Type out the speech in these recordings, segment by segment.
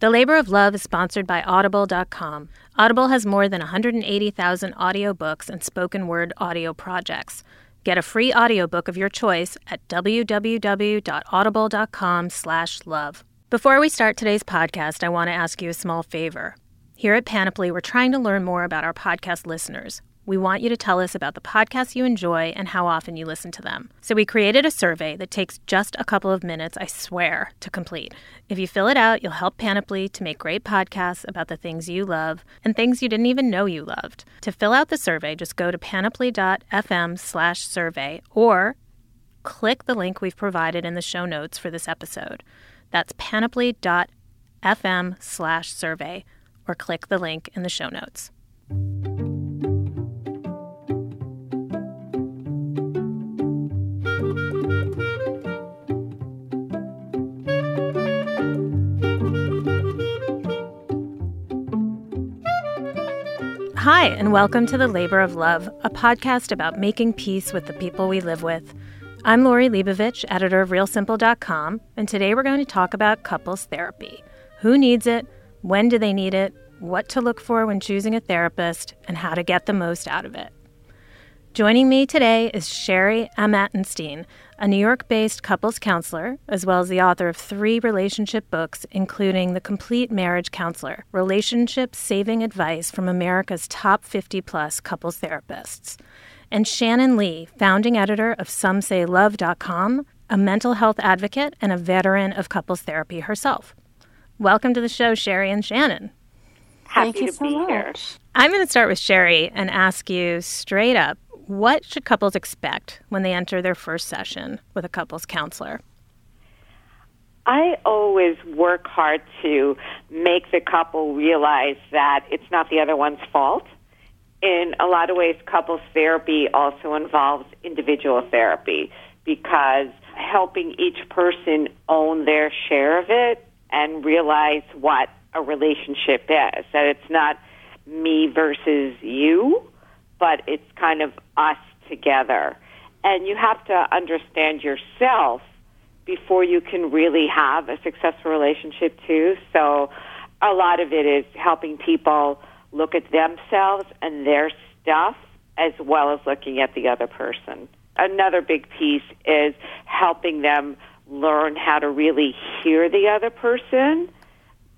The Labor of Love is sponsored by Audible.com. Audible has more than 180,000 audiobooks and spoken word audio projects. Get a free audiobook of your choice at www.audible.com/love. Before we start today's podcast, I want to ask you a small favor. Here at Panoply, we're trying to learn more about our podcast listeners. We want you to tell us about the podcasts you enjoy and how often you listen to them. So we created a survey that takes just a couple of minutes, I swear, to complete. If you fill it out, you'll help Panoply to make great podcasts about the things you love and things you didn't even know you loved. To fill out the survey, just go to panoply.fm slash survey or click the link we've provided in the show notes for this episode. That's panoply.fm slash survey or click the link in the show notes. Hi, and welcome to The Labor of Love, a podcast about making peace with the people we live with. I'm Lori Leibovich, editor of RealSimple.com, and today we're going to talk about couples therapy. Who needs it? When do they need it? What to look for when choosing a therapist, and how to get the most out of it. Joining me today is Sherry Amatenstein, a New York based couples counselor, as well as the author of three relationship books, including The Complete Marriage Counselor Relationship Saving Advice from America's Top 50 Plus Couples Therapists, and Shannon Lee, founding editor of SomeSayLove.com, a mental health advocate and a veteran of couples therapy herself. Welcome to the show, Sherry and Shannon. Happy Thank you to so be much. here. I'm going to start with Sherry and ask you straight up what should couples expect when they enter their first session with a couples counselor? I always work hard to make the couple realize that it's not the other one's fault. In a lot of ways, couples therapy also involves individual therapy because helping each person own their share of it and realize what a relationship is. That it's not me versus you, but it's kind of us together. And you have to understand yourself before you can really have a successful relationship too. So a lot of it is helping people look at themselves and their stuff as well as looking at the other person. Another big piece is helping them learn how to really hear the other person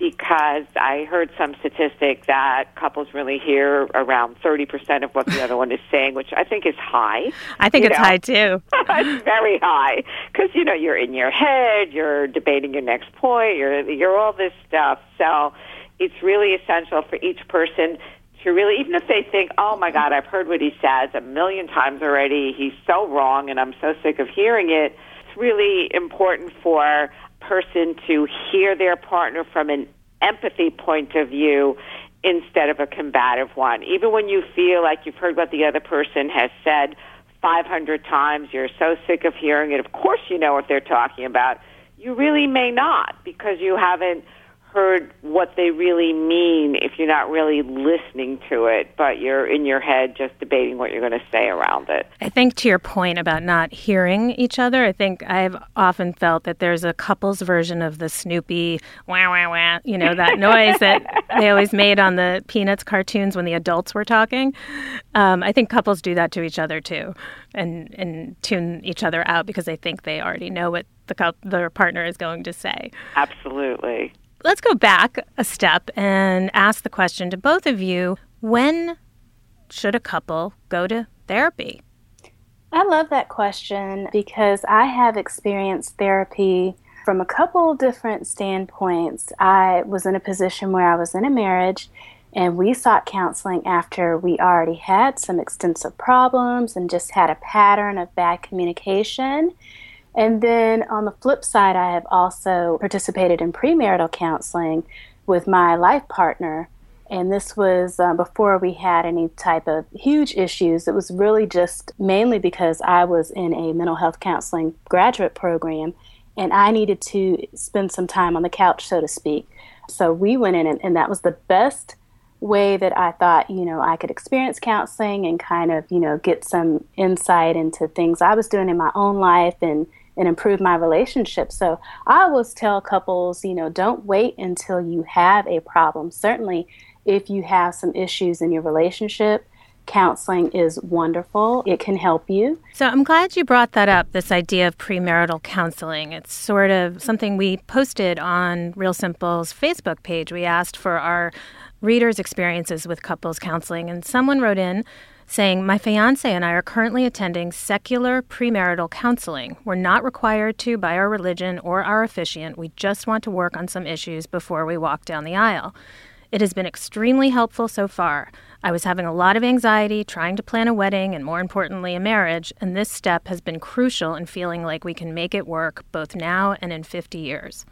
because I heard some statistic that couples really hear around 30% of what the other one is saying, which I think is high. I think You it's know. high too. it's very high because you know you're in your head, you're debating your next point, you're you're all this stuff. So it's really essential for each person to really, even if they think, "Oh my God, I've heard what he says a million times already. He's so wrong, and I'm so sick of hearing it." It's really important for person to hear their partner from an empathy point of view instead of a combative one. Even when you feel like you've heard what the other person has said 500 times, you're so sick of hearing it. Of course, you know what they're talking about. You really may not because you haven't heard what they really mean if you're not really listening to it, but you're in your head just debating what you're going to say around it. I think to your point about not hearing each other, I think I've often felt that there's a couple's version of the Snoopy wah wah wah, you know, that noise that they always made on the Peanuts cartoons when the adults were talking. Um, I think couples do that to each other too, and and tune each other out because they think they already know what the their partner is going to say. Absolutely. Let's go back a step and ask the question to both of you: When should a couple go to therapy? I love that question because I have experienced therapy from a couple different standpoints. I was in a position where I was in a marriage and we sought counseling after we already had some extensive problems and just had a pattern of bad communication. And then on the flip side, I have also participated in premarital counseling with my life partner. And this was uh, before we had any type of huge issues. It was really just mainly because I was in a mental health counseling graduate program and I needed to spend some time on the couch, so to speak. So we went in, and, and that was the best way that I thought, you know, I could experience counseling and kind of, you know, get some insight into things I was doing in my own life and and improve my relationship. So I always tell couples, you know, don't wait until you have a problem. Certainly, if you have some issues in your relationship, counseling is wonderful. It can help you. So I'm glad you brought that up this idea of premarital counseling. It's sort of something we posted on Real Simple's Facebook page. We asked for our readers' experiences with couples counseling, and someone wrote in saying, My fiance and I are currently attending secular premarital counseling. We're not required to by our religion or our officiant. We just want to work on some issues before we walk down the aisle. It has been extremely helpful so far. I was having a lot of anxiety trying to plan a wedding and, more importantly, a marriage, and this step has been crucial in feeling like we can make it work both now and in 50 years.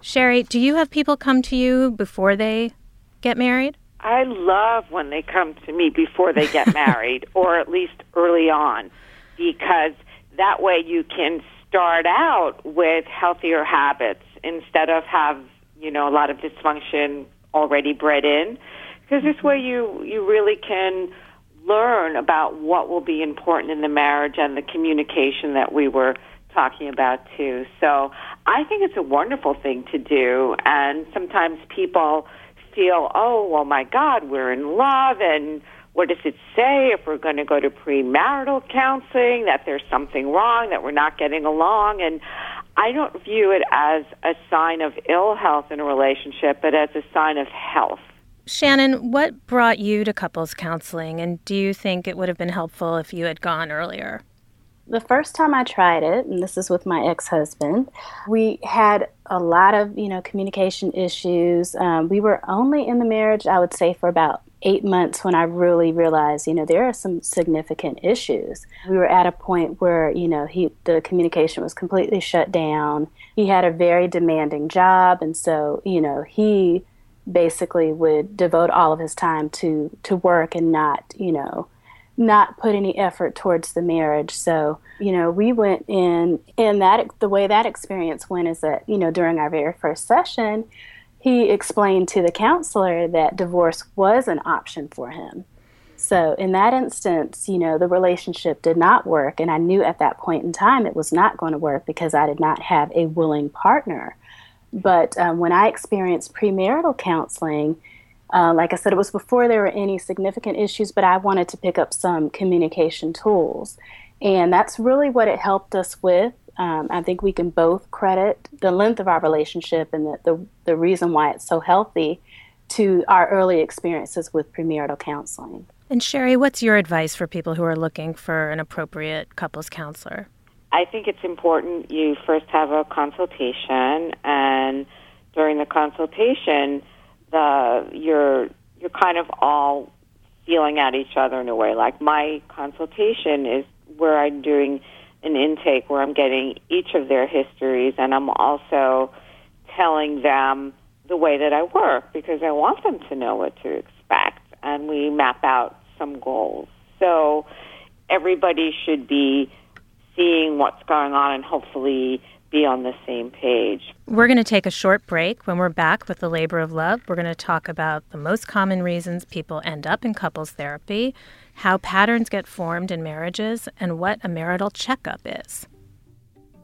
Sherry, do you have people come to you before they get married? I love when they come to me before they get married, or at least early on, because that way you can start out with healthier habits instead of have you know a lot of dysfunction already bred in. Because this way you you really can learn about what will be important in the marriage and the communication that we were talking about too. So I think it's a wonderful thing to do, and sometimes people feel, oh, well, my God, we're in love, and what does it say if we're going to go to premarital counseling, that there's something wrong, that we're not getting along? And I don't view it as a sign of ill health in a relationship, but as a sign of health. Shannon, what brought you to couples counseling, and do you think it would have been helpful if you had gone earlier? The first time I tried it, and this is with my ex husband, we had a lot of, you know, communication issues. Um, we were only in the marriage, I would say, for about eight months when I really realized, you know, there are some significant issues. We were at a point where, you know, he the communication was completely shut down. He had a very demanding job, and so, you know, he basically would devote all of his time to to work and not, you know, not put any effort towards the marriage. So, you know, we went in, and that the way that experience went is that, you know, during our very first session, he explained to the counselor that divorce was an option for him. So, in that instance, you know, the relationship did not work, and I knew at that point in time it was not going to work because I did not have a willing partner. But um, when I experienced premarital counseling, uh, like I said, it was before there were any significant issues, but I wanted to pick up some communication tools. And that's really what it helped us with. Um, I think we can both credit the length of our relationship and the, the, the reason why it's so healthy to our early experiences with premarital counseling. And Sherry, what's your advice for people who are looking for an appropriate couples counselor? I think it's important you first have a consultation, and during the consultation, the you're you're kind of all feeling at each other in a way. Like my consultation is where I'm doing an intake where I'm getting each of their histories and I'm also telling them the way that I work because I want them to know what to expect and we map out some goals. So everybody should be seeing what's going on and hopefully be on the same page. We're going to take a short break. When we're back with the labor of love, we're going to talk about the most common reasons people end up in couples therapy, how patterns get formed in marriages, and what a marital checkup is.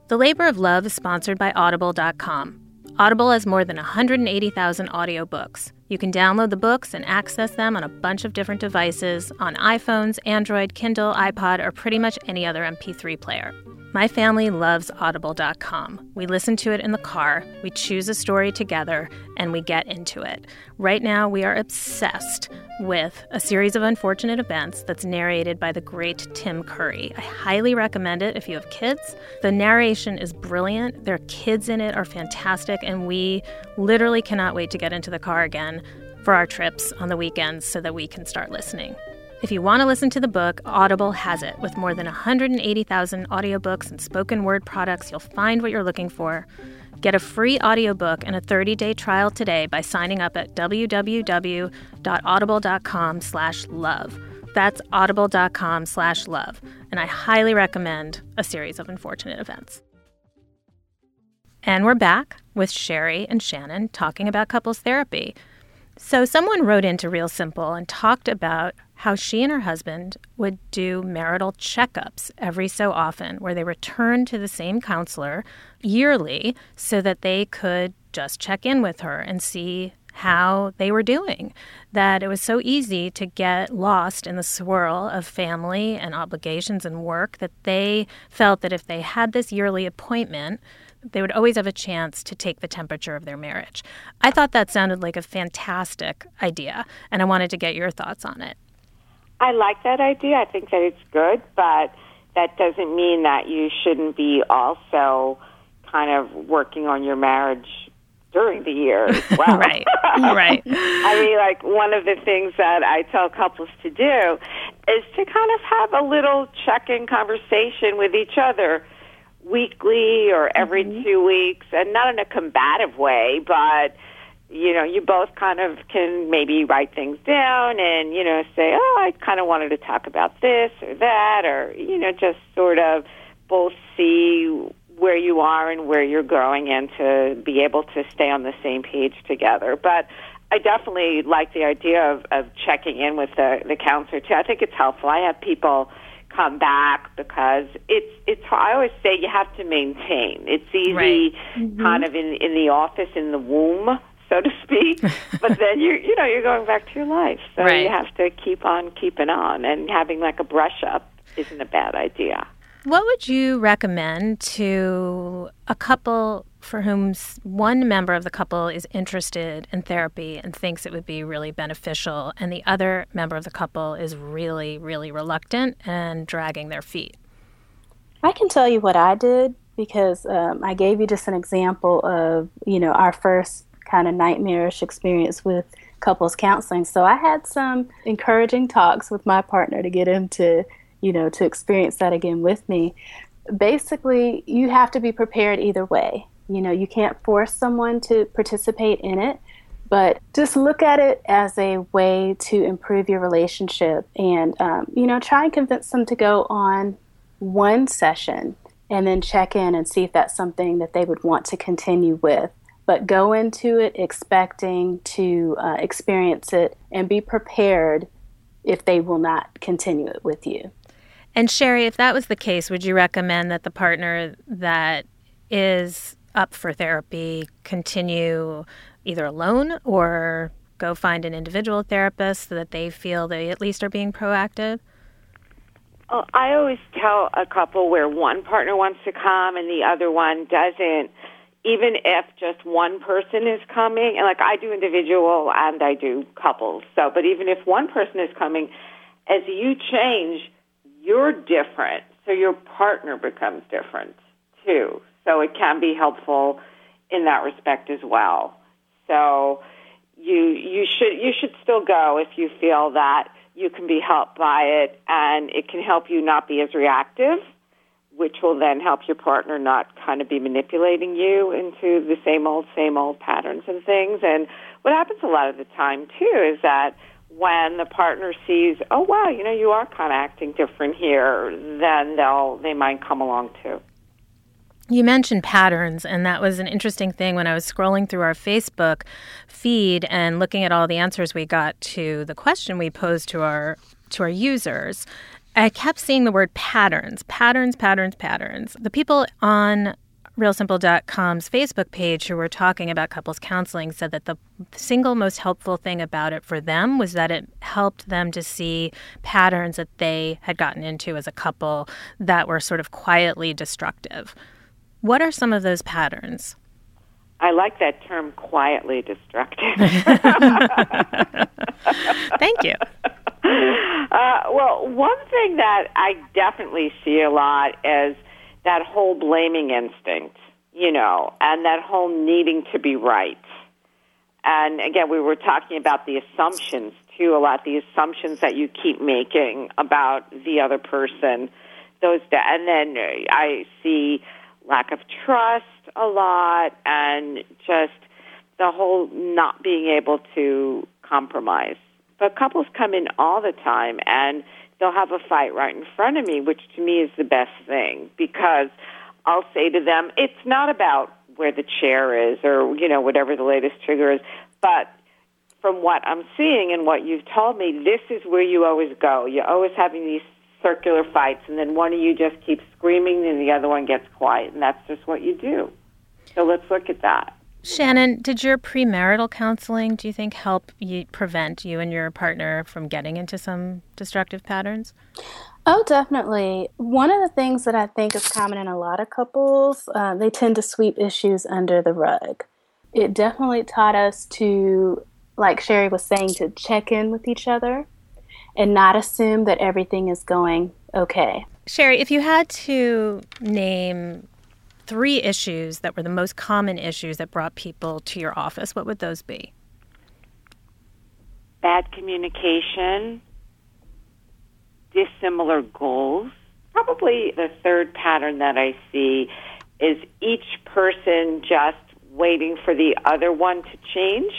The Labor of Love is sponsored by Audible.com. Audible has more than 180,000 audiobooks. You can download the books and access them on a bunch of different devices on iPhones, Android, Kindle, iPod, or pretty much any other MP3 player. My family loves Audible.com. We listen to it in the car, we choose a story together, and we get into it. Right now, we are obsessed with a series of unfortunate events that's narrated by the great Tim Curry. I highly recommend it if you have kids. The narration is brilliant, their kids in it are fantastic, and we literally cannot wait to get into the car again for our trips on the weekends so that we can start listening. If you want to listen to the book, Audible has it. With more than 180,000 audiobooks and spoken word products, you'll find what you're looking for. Get a free audiobook and a 30-day trial today by signing up at www.audible.com/love. That's audible.com/love, and I highly recommend a series of unfortunate events. And we're back with Sherry and Shannon talking about couples therapy. So, someone wrote into Real Simple and talked about how she and her husband would do marital checkups every so often, where they returned to the same counselor yearly so that they could just check in with her and see how they were doing. That it was so easy to get lost in the swirl of family and obligations and work that they felt that if they had this yearly appointment, they would always have a chance to take the temperature of their marriage. I thought that sounded like a fantastic idea, and I wanted to get your thoughts on it. I like that idea. I think that it's good, but that doesn't mean that you shouldn't be also kind of working on your marriage during the year as well. right, right. I mean, like one of the things that I tell couples to do is to kind of have a little check-in conversation with each other weekly or every mm-hmm. two weeks, and not in a combative way, but you know, you both kind of can maybe write things down and, you know, say, oh, I kind of wanted to talk about this or that, or, you know, just sort of both see where you are and where you're going and to be able to stay on the same page together. But I definitely like the idea of, of checking in with the, the counselor too. I think it's helpful. I have people come back because it's it's I always say you have to maintain. It's easy right. mm-hmm. kind of in in the office in the womb so to speak. but then you you know you're going back to your life, so right. you have to keep on keeping on, and having like a brush up isn't a bad idea. What would you recommend to a couple for whom one member of the couple is interested in therapy and thinks it would be really beneficial, and the other member of the couple is really, really reluctant and dragging their feet? I can tell you what I did because um, I gave you just an example of, you know, our first kind of nightmarish experience with couples counseling. So I had some encouraging talks with my partner to get him to, you know, to experience that again with me. Basically, you have to be prepared either way. You know, you can't force someone to participate in it, but just look at it as a way to improve your relationship and, um, you know, try and convince them to go on one session and then check in and see if that's something that they would want to continue with but go into it expecting to uh, experience it and be prepared if they will not continue it with you. And Sherry, if that was the case, would you recommend that the partner that is up for therapy continue either alone or go find an individual therapist so that they feel they at least are being proactive? Well, I always tell a couple where one partner wants to come and the other one doesn't even if just one person is coming, and like I do individual and I do couples, so, but even if one person is coming, as you change, you're different. So your partner becomes different too. So it can be helpful in that respect as well. So you you should you should still go if you feel that you can be helped by it and it can help you not be as reactive which will then help your partner not kind of be manipulating you into the same old, same old patterns and things. And what happens a lot of the time, too, is that when the partner sees, oh, wow, you know, you are kind of acting different here, then they'll, they might come along too. You mentioned patterns, and that was an interesting thing when I was scrolling through our Facebook feed and looking at all the answers we got to the question we posed to our to our users. I kept seeing the word patterns, patterns, patterns, patterns. The people on realsimple.com's Facebook page who were talking about couples counseling said that the single most helpful thing about it for them was that it helped them to see patterns that they had gotten into as a couple that were sort of quietly destructive. What are some of those patterns? I like that term quietly destructive. Thank you. Uh, well, one thing that I definitely see a lot is that whole blaming instinct, you know, and that whole needing to be right. And again, we were talking about the assumptions too a lot, the assumptions that you keep making about the other person. Those, and then I see lack of trust a lot, and just the whole not being able to compromise. But couples come in all the time and they'll have a fight right in front of me, which to me is the best thing because I'll say to them, it's not about where the chair is or, you know, whatever the latest trigger is, but from what I'm seeing and what you've told me, this is where you always go. You're always having these circular fights, and then one of you just keeps screaming, and the other one gets quiet, and that's just what you do. So let's look at that. Shannon, did your premarital counseling, do you think, help you prevent you and your partner from getting into some destructive patterns? Oh, definitely. One of the things that I think is common in a lot of couples, uh, they tend to sweep issues under the rug. It definitely taught us to, like Sherry was saying, to check in with each other and not assume that everything is going okay. Sherry, if you had to name three issues that were the most common issues that brought people to your office, what would those be? Bad communication, dissimilar goals. Probably the third pattern that I see is each person just waiting for the other one to change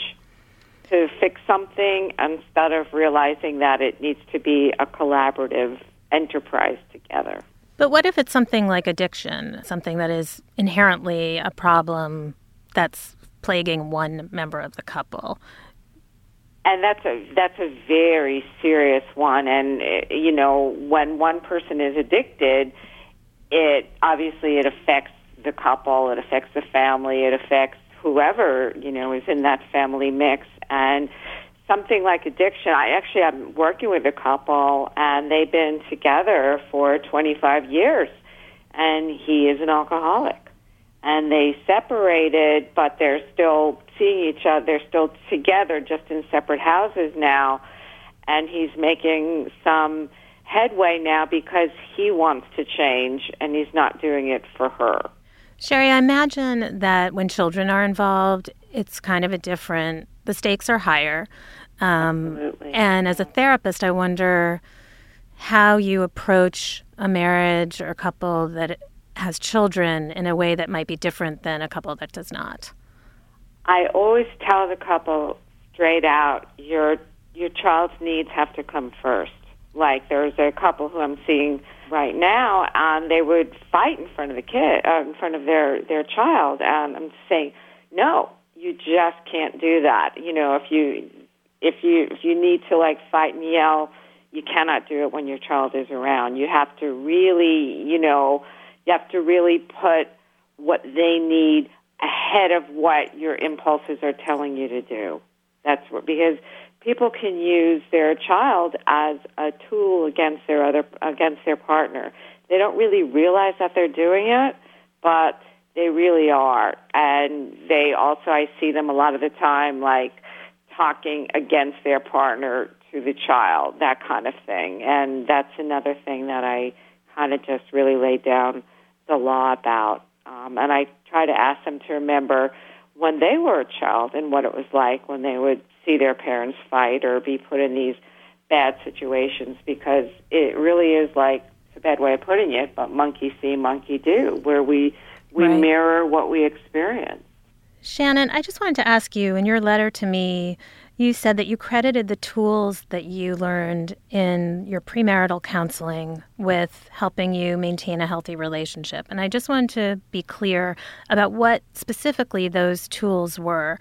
to fix something instead of realizing that it needs to be a collaborative enterprise together. But what if it's something like addiction, something that is inherently a problem that's plaguing one member of the couple? And that's a that's a very serious one. And eh, you know, when one person is addicted, it obviously it affects the couple, it affects the family, it affects whoever you know is in that family mix. And something like addiction, I actually am working with a couple, and they've been together for 25 years, and he is an alcoholic. And they separated, but they're still seeing each other. They're still together, just in separate houses now. And he's making some headway now because he wants to change, and he's not doing it for her. Sherry, I imagine that when children are involved, it's kind of a different the stakes are higher. Um, Absolutely. And as a therapist, I wonder how you approach a marriage or a couple that has children in a way that might be different than a couple that does not. I always tell the couple straight out your your child's needs have to come first. Like there's a couple who I'm seeing right now, and they would fight in front of the kid, uh, in front of their their child, and I'm saying, no, you just can't do that. You know, if you if you if you need to like fight and yell, you cannot do it when your child is around. You have to really, you know, you have to really put what they need ahead of what your impulses are telling you to do. That's what because people can use their child as a tool against their other against their partner. They don't really realize that they're doing it, but they really are. And they also, I see them a lot of the time, like talking against their partner to the child, that kind of thing. And that's another thing that I kind of just really laid down the law about. Um, and I try to ask them to remember when they were a child and what it was like when they would see their parents fight or be put in these bad situations because it really is like, it's a bad way of putting it, but monkey see, monkey do, where we we right. mirror what we experience. Shannon, I just wanted to ask you in your letter to me, you said that you credited the tools that you learned in your premarital counseling with helping you maintain a healthy relationship. And I just wanted to be clear about what specifically those tools were.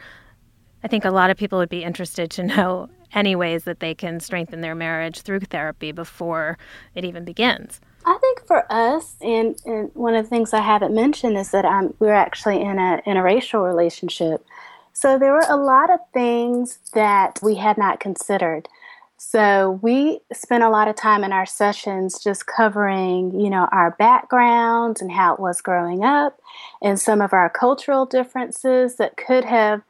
I think a lot of people would be interested to know any ways that they can strengthen their marriage through therapy before it even begins. I think for us, and, and one of the things I haven't mentioned is that I'm, we're actually in a interracial relationship. So there were a lot of things that we had not considered. So we spent a lot of time in our sessions just covering, you know, our backgrounds and how it was growing up and some of our cultural differences that could have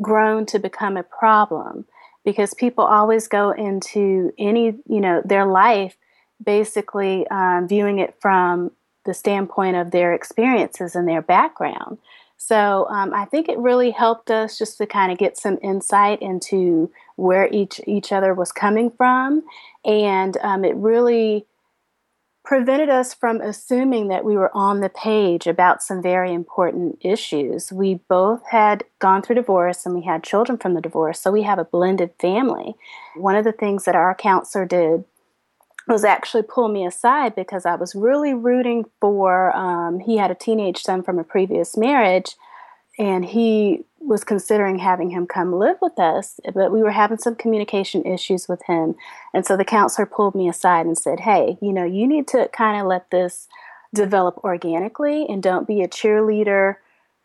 grown to become a problem because people always go into any, you know, their life basically um, viewing it from the standpoint of their experiences and their background. So um, I think it really helped us just to kind of get some insight into where each each other was coming from, and um, it really prevented us from assuming that we were on the page about some very important issues. We both had gone through divorce and we had children from the divorce, so we have a blended family. One of the things that our counselor did was actually pulled me aside because I was really rooting for. Um, he had a teenage son from a previous marriage, and he was considering having him come live with us, but we were having some communication issues with him. And so the counselor pulled me aside and said, Hey, you know, you need to kind of let this develop organically and don't be a cheerleader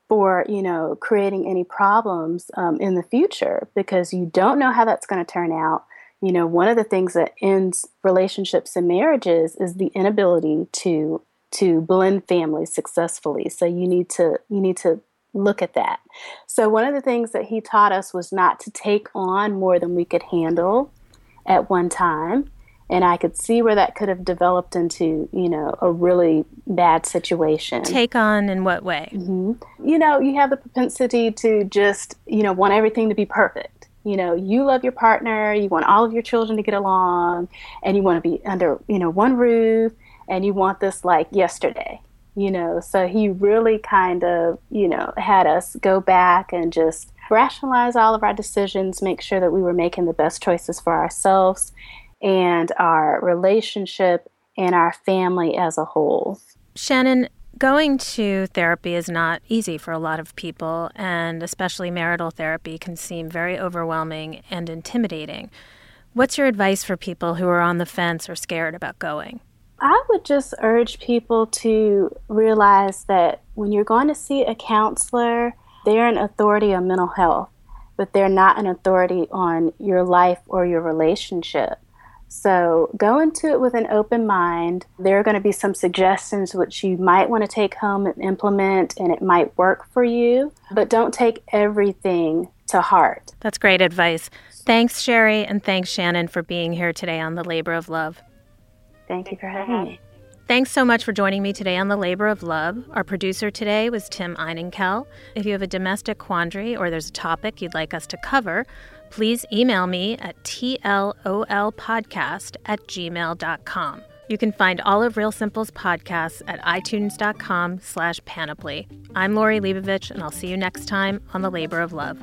for, you know, creating any problems um, in the future because you don't know how that's going to turn out. You know, one of the things that ends relationships and marriages is the inability to to blend families successfully. So you need to you need to look at that. So, one of the things that he taught us was not to take on more than we could handle at one time. And I could see where that could have developed into, you know, a really bad situation. Take on in what way? Mm-hmm. You know, you have the propensity to just, you know, want everything to be perfect. You know, you love your partner, you want all of your children to get along, and you want to be under, you know, one roof, and you want this like yesterday you know? So he really kind of you know had us go back and just rationalize all of our decisions make sure that we were making the best choices for ourselves and our relationship and our family as a whole. Shannon going to therapy is not easy for a lot of people and especially marital therapy can seem very overwhelming and intimidating what's your advice for people who are on the fence or scared about going I would just urge people to realize that when you're going to see a counselor, they're an authority on mental health, but they're not an authority on your life or your relationship. So go into it with an open mind. There are going to be some suggestions which you might want to take home and implement, and it might work for you, but don't take everything to heart. That's great advice. Thanks, Sherry, and thanks, Shannon, for being here today on The Labor of Love. Thank you for having me. Thanks so much for joining me today on The Labor of Love. Our producer today was Tim Einenkel. If you have a domestic quandary or there's a topic you'd like us to cover, please email me at tlolpodcast at gmail.com. You can find all of Real Simple's podcasts at itunes.com slash panoply. I'm Lori Leibovich, and I'll see you next time on The Labor of Love.